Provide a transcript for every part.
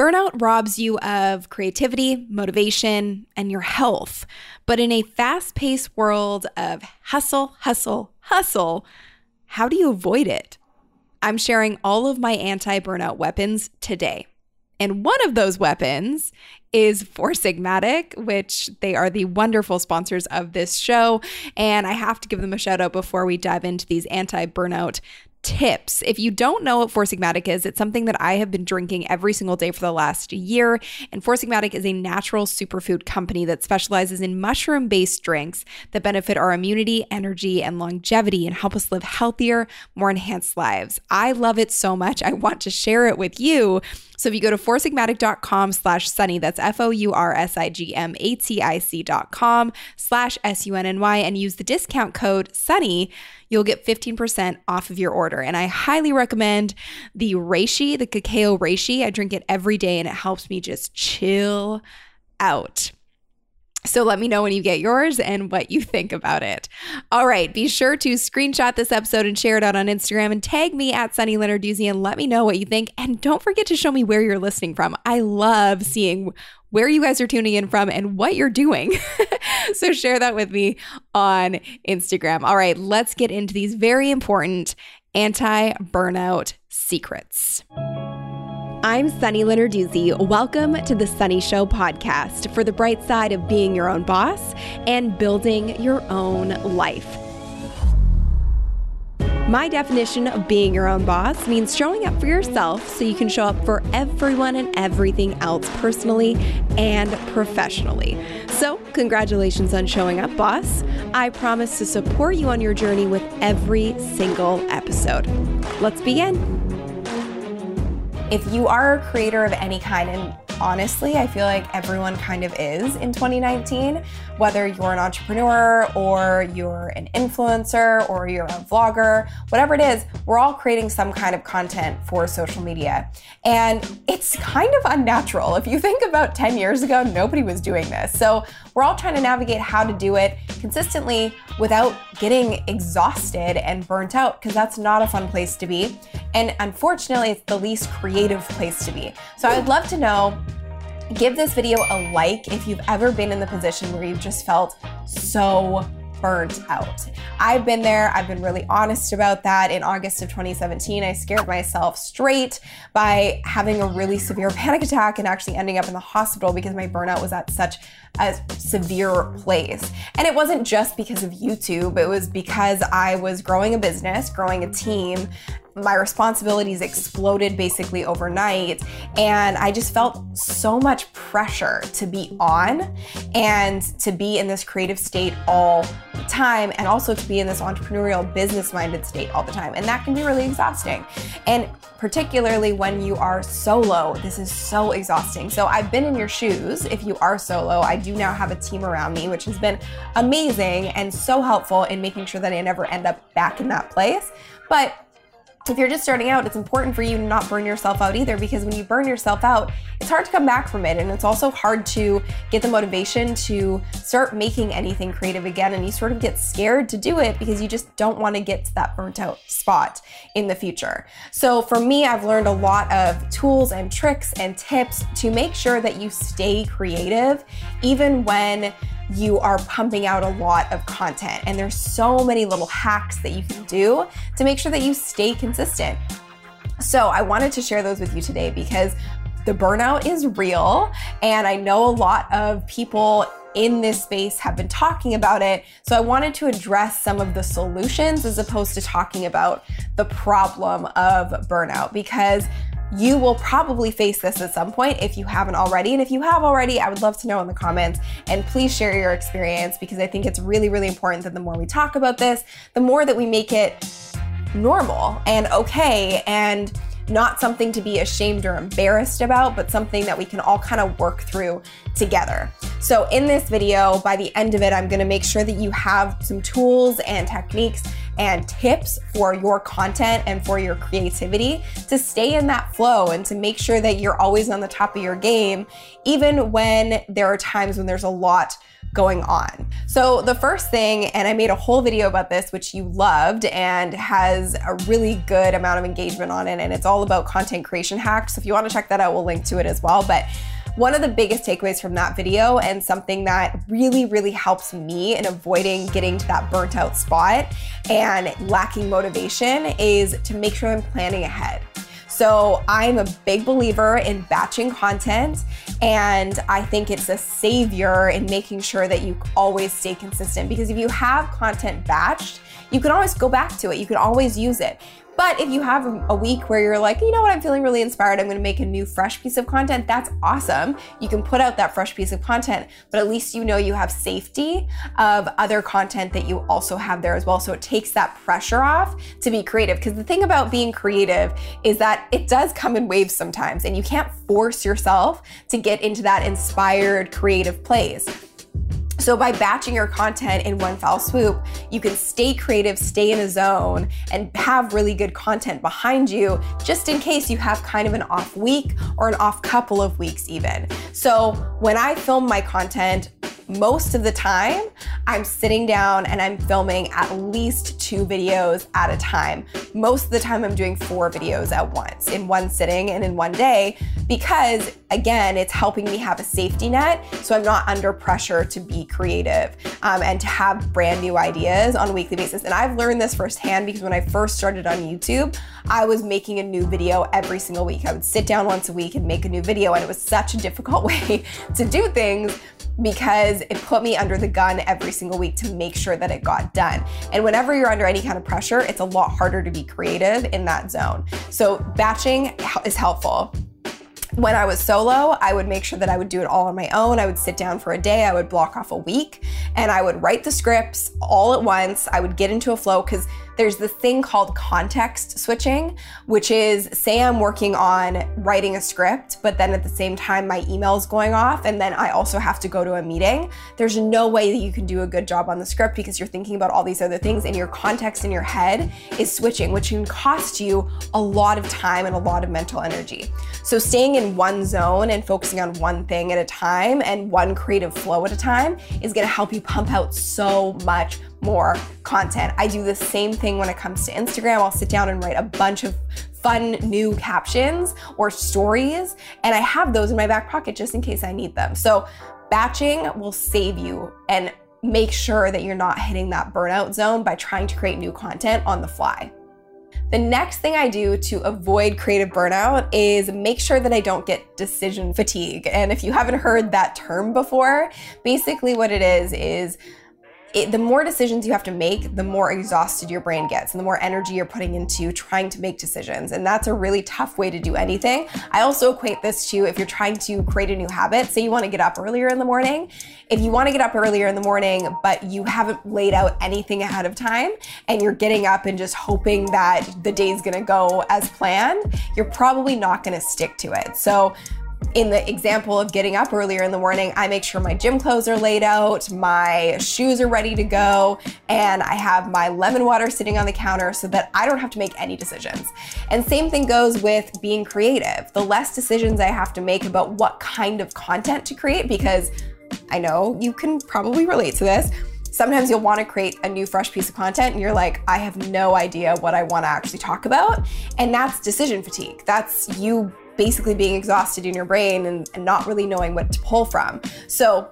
Burnout robs you of creativity, motivation, and your health. But in a fast paced world of hustle, hustle, hustle, how do you avoid it? I'm sharing all of my anti burnout weapons today. And one of those weapons is Four Sigmatic, which they are the wonderful sponsors of this show. And I have to give them a shout out before we dive into these anti burnout tips. If you don't know what Four Sigmatic is, it's something that I have been drinking every single day for the last year. And Four Sigmatic is a natural superfood company that specializes in mushroom based drinks that benefit our immunity, energy, and longevity and help us live healthier, more enhanced lives. I love it so much. I want to share it with you. So if you go to foursigmatic.com slash sunny, that's F-O-U-R-S-I-G-M-A-T-I-C dot com slash S-U-N-N-Y and use the discount code sunny, you'll get 15% off of your order. And I highly recommend the reishi, the cacao reishi. I drink it every day and it helps me just chill out. So let me know when you get yours and what you think about it. All right, be sure to screenshot this episode and share it out on Instagram and tag me at Sunny Lenarduzzi and let me know what you think. And don't forget to show me where you're listening from. I love seeing where you guys are tuning in from and what you're doing. so share that with me on Instagram. All right, let's get into these very important anti burnout secrets. I'm Sunny Lenarduzzi. Welcome to the Sunny Show podcast for the bright side of being your own boss and building your own life. My definition of being your own boss means showing up for yourself so you can show up for everyone and everything else personally and professionally. So, congratulations on showing up, boss. I promise to support you on your journey with every single episode. Let's begin. If you are a creator of any kind, and honestly, I feel like everyone kind of is in 2019, whether you're an entrepreneur or you're an influencer or you're a vlogger, whatever it is, we're all creating some kind of content for social media. And it's kind of unnatural. If you think about 10 years ago, nobody was doing this. So we're all trying to navigate how to do it consistently without getting exhausted and burnt out because that's not a fun place to be. And unfortunately, it's the least creative place to be. So I'd love to know give this video a like if you've ever been in the position where you've just felt so burnt out. I've been there. I've been really honest about that. In August of 2017, I scared myself straight by having a really severe panic attack and actually ending up in the hospital because my burnout was at such a severe place. And it wasn't just because of YouTube, it was because I was growing a business, growing a team, my responsibilities exploded basically overnight. And I just felt so much pressure to be on and to be in this creative state all the time, and also to be in this entrepreneurial, business minded state all the time. And that can be really exhausting. And particularly when you are solo, this is so exhausting. So I've been in your shoes. If you are solo, I do now have a team around me, which has been amazing and so helpful in making sure that I never end up back in that place. But if you're just starting out, it's important for you to not burn yourself out either because when you burn yourself out, it's hard to come back from it. And it's also hard to get the motivation to start making anything creative again. And you sort of get scared to do it because you just don't want to get to that burnt out spot in the future. So for me, I've learned a lot of tools and tricks and tips to make sure that you stay creative, even when you are pumping out a lot of content. And there's so many little hacks that you can do to make sure that you stay consistent. So I wanted to share those with you today because the burnout is real. And I know a lot of people in this space have been talking about it. So I wanted to address some of the solutions as opposed to talking about the problem of burnout because you will probably face this at some point if you haven't already. And if you have already, I would love to know in the comments and please share your experience because I think it's really, really important that the more we talk about this, the more that we make it normal and okay and not something to be ashamed or embarrassed about, but something that we can all kind of work through together. So in this video, by the end of it, I'm gonna make sure that you have some tools and techniques and tips for your content and for your creativity to stay in that flow and to make sure that you're always on the top of your game, even when there are times when there's a lot going on. So, the first thing, and I made a whole video about this, which you loved and has a really good amount of engagement on it, and it's all about content creation hacks. So, if you want to check that out, we'll link to it as well. But one of the biggest takeaways from that video, and something that really, really helps me in avoiding getting to that burnt out spot and lacking motivation, is to make sure I'm planning ahead. So I'm a big believer in batching content, and I think it's a savior in making sure that you always stay consistent. Because if you have content batched, you can always go back to it, you can always use it. But if you have a week where you're like, you know what, I'm feeling really inspired, I'm gonna make a new fresh piece of content, that's awesome. You can put out that fresh piece of content, but at least you know you have safety of other content that you also have there as well. So it takes that pressure off to be creative. Because the thing about being creative is that it does come in waves sometimes, and you can't force yourself to get into that inspired creative place. So, by batching your content in one foul swoop, you can stay creative, stay in a zone, and have really good content behind you just in case you have kind of an off week or an off couple of weeks, even. So, when I film my content, most of the time, I'm sitting down and I'm filming at least two videos at a time. Most of the time, I'm doing four videos at once in one sitting and in one day because, again, it's helping me have a safety net so I'm not under pressure to be creative um, and to have brand new ideas on a weekly basis. And I've learned this firsthand because when I first started on YouTube, I was making a new video every single week. I would sit down once a week and make a new video, and it was such a difficult way to do things because it put me under the gun every single week to make sure that it got done. And whenever you're under any kind of pressure, it's a lot harder to be creative in that zone. So batching is helpful when I was solo, I would make sure that I would do it all on my own. I would sit down for a day, I would block off a week, and I would write the scripts all at once. I would get into a flow because there's this thing called context switching, which is say I'm working on writing a script, but then at the same time my email's going off, and then I also have to go to a meeting. There's no way that you can do a good job on the script because you're thinking about all these other things, and your context in your head is switching, which can cost you a lot of time and a lot of mental energy. So staying in one zone and focusing on one thing at a time and one creative flow at a time is gonna help you pump out so much more content. I do the same thing when it comes to Instagram. I'll sit down and write a bunch of fun new captions or stories, and I have those in my back pocket just in case I need them. So, batching will save you and make sure that you're not hitting that burnout zone by trying to create new content on the fly. The next thing I do to avoid creative burnout is make sure that I don't get decision fatigue. And if you haven't heard that term before, basically what it is is it, the more decisions you have to make, the more exhausted your brain gets and the more energy you're putting into trying to make decisions. And that's a really tough way to do anything. I also equate this to if you're trying to create a new habit, say you want to get up earlier in the morning. If you want to get up earlier in the morning, but you haven't laid out anything ahead of time and you're getting up and just hoping that the day's going to go as planned, you're probably not going to stick to it. So, in the example of getting up earlier in the morning, I make sure my gym clothes are laid out, my shoes are ready to go, and I have my lemon water sitting on the counter so that I don't have to make any decisions. And same thing goes with being creative. The less decisions I have to make about what kind of content to create, because I know you can probably relate to this. Sometimes you'll want to create a new, fresh piece of content, and you're like, I have no idea what I want to actually talk about. And that's decision fatigue. That's you basically being exhausted in your brain and, and not really knowing what to pull from. So,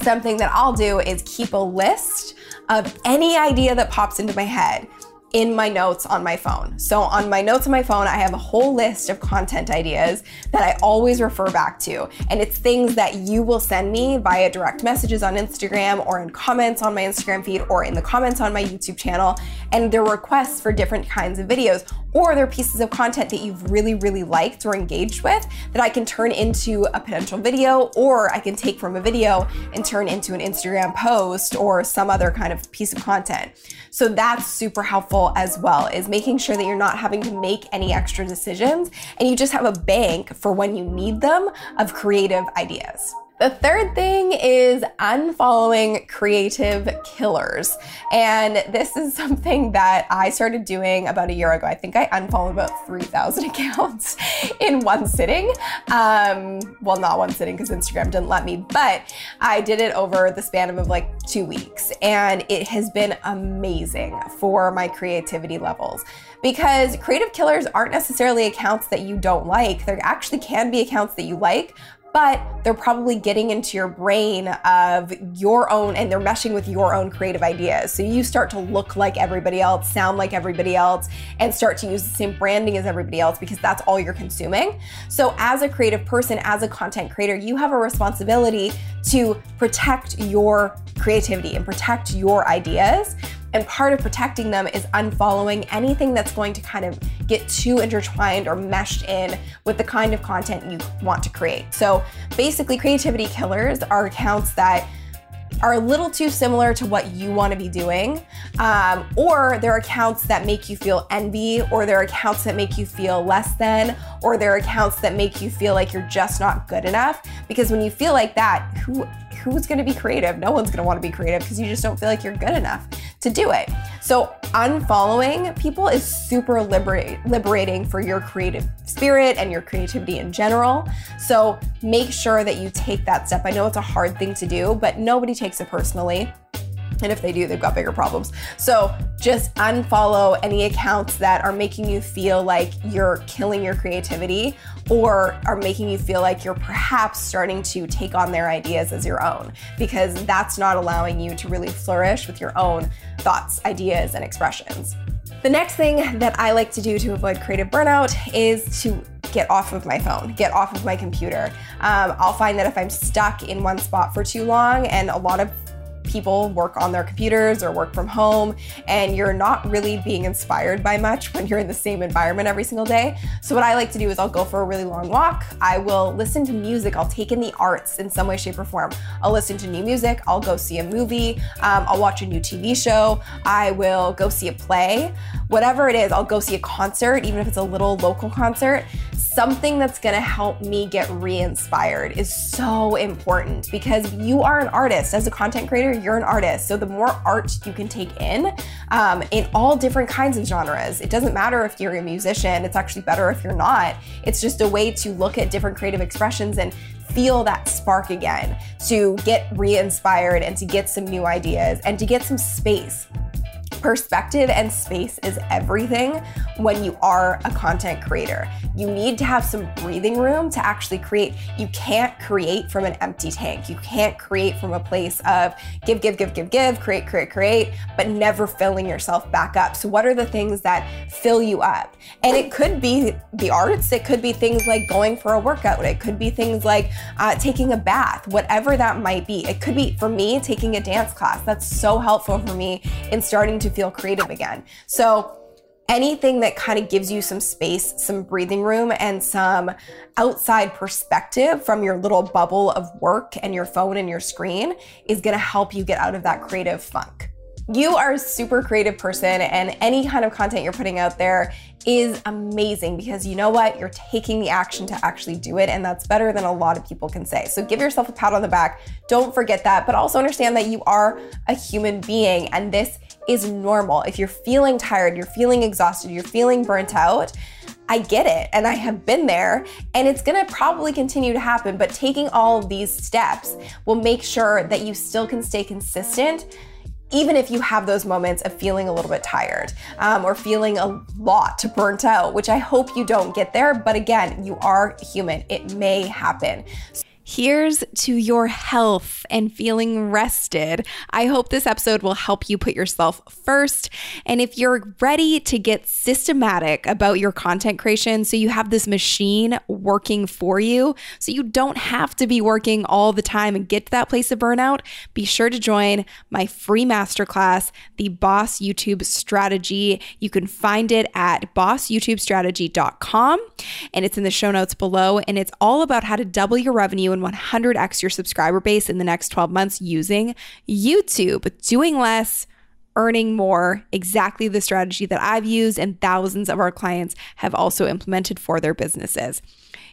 something that I'll do is keep a list of any idea that pops into my head in my notes on my phone. So, on my notes on my phone, I have a whole list of content ideas that I always refer back to. And it's things that you will send me via direct messages on Instagram or in comments on my Instagram feed or in the comments on my YouTube channel. And they're requests for different kinds of videos or they're pieces of content that you've really, really liked or engaged with that I can turn into a potential video or I can take from a video and turn into an Instagram post or some other kind of piece of content. So that's super helpful as well, is making sure that you're not having to make any extra decisions and you just have a bank for when you need them of creative ideas. The third thing is unfollowing creative killers. And this is something that I started doing about a year ago. I think I unfollowed about 3,000 accounts in one sitting. Um, well, not one sitting because Instagram didn't let me, but I did it over the span of like two weeks. And it has been amazing for my creativity levels because creative killers aren't necessarily accounts that you don't like. There actually can be accounts that you like, but they're probably getting into your brain of your own and they're meshing with your own creative ideas. So you start to look like everybody else, sound like everybody else, and start to use the same branding as everybody else because that's all you're consuming. So, as a creative person, as a content creator, you have a responsibility to protect your creativity and protect your ideas and part of protecting them is unfollowing anything that's going to kind of get too intertwined or meshed in with the kind of content you want to create. So basically, creativity killers are accounts that are a little too similar to what you want to be doing, um, or they're accounts that make you feel envy, or they're accounts that make you feel less than, or they're accounts that make you feel like you're just not good enough. Because when you feel like that, who who's going to be creative? No one's going to want to be creative because you just don't feel like you're good enough to do it. So, unfollowing people is super liberate, liberating for your creative spirit and your creativity in general. So, make sure that you take that step. I know it's a hard thing to do, but nobody takes it personally. And if they do, they've got bigger problems. So just unfollow any accounts that are making you feel like you're killing your creativity or are making you feel like you're perhaps starting to take on their ideas as your own, because that's not allowing you to really flourish with your own thoughts, ideas, and expressions. The next thing that I like to do to avoid creative burnout is to get off of my phone, get off of my computer. Um, I'll find that if I'm stuck in one spot for too long, and a lot of people work on their computers or work from home, and you're not really being inspired by much when you're in the same environment every single day. So, what I like to do is I'll go for a really long walk. I will listen to music. I'll take in the arts in some way, shape, or form. I'll listen to new music. I'll go see a movie. Um, I'll watch a new TV show. I will go see a play. Whatever it is, I'll go see a concert, even if it's a little local concert something that's gonna help me get re inspired is so important because you are an artist. As a content creator, you're an artist. So the more art you can take in, um, in all different kinds of genres, it doesn't matter if you're a musician, it's actually better if you're not. It's just a way to look at different creative expressions and feel that spark again, to get re inspired and to get some new ideas and to get some space Perspective and space is everything when you are a content creator. You need to have some breathing room to actually create. You can't create from an empty tank. You can't create from a place of give, give, give, give, give, create, create, create, but never filling yourself back up. So, what are the things that fill you up? And it could be the arts, it could be things like going for a workout, it could be things like uh, taking a bath, whatever that might be. It could be, for me, taking a dance class. That's so helpful for me in starting to to feel creative again. So, anything that kind of gives you some space, some breathing room, and some outside perspective from your little bubble of work and your phone and your screen is gonna help you get out of that creative funk. You are a super creative person, and any kind of content you're putting out there is amazing because you know what? You're taking the action to actually do it, and that's better than a lot of people can say. So give yourself a pat on the back. Don't forget that, but also understand that you are a human being, and this is normal. If you're feeling tired, you're feeling exhausted, you're feeling burnt out, I get it and I have been there and it's gonna probably continue to happen, but taking all of these steps will make sure that you still can stay consistent even if you have those moments of feeling a little bit tired um, or feeling a lot burnt out, which I hope you don't get there. But again, you are human, it may happen. Here's to your health and feeling rested. I hope this episode will help you put yourself first. And if you're ready to get systematic about your content creation, so you have this machine working for you, so you don't have to be working all the time and get to that place of burnout, be sure to join my free masterclass, the Boss YouTube Strategy. You can find it at bossyoutubestrategy.com and it's in the show notes below. And it's all about how to double your revenue and 100x your subscriber base in the next 12 months using YouTube, doing less, earning more, exactly the strategy that I've used and thousands of our clients have also implemented for their businesses.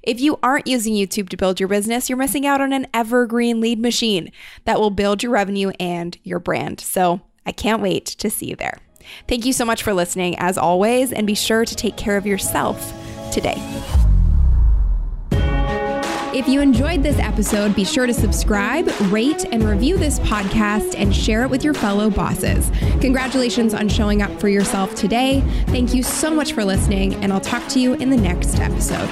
If you aren't using YouTube to build your business, you're missing out on an evergreen lead machine that will build your revenue and your brand. So I can't wait to see you there. Thank you so much for listening, as always, and be sure to take care of yourself today. If you enjoyed this episode, be sure to subscribe, rate, and review this podcast and share it with your fellow bosses. Congratulations on showing up for yourself today. Thank you so much for listening, and I'll talk to you in the next episode.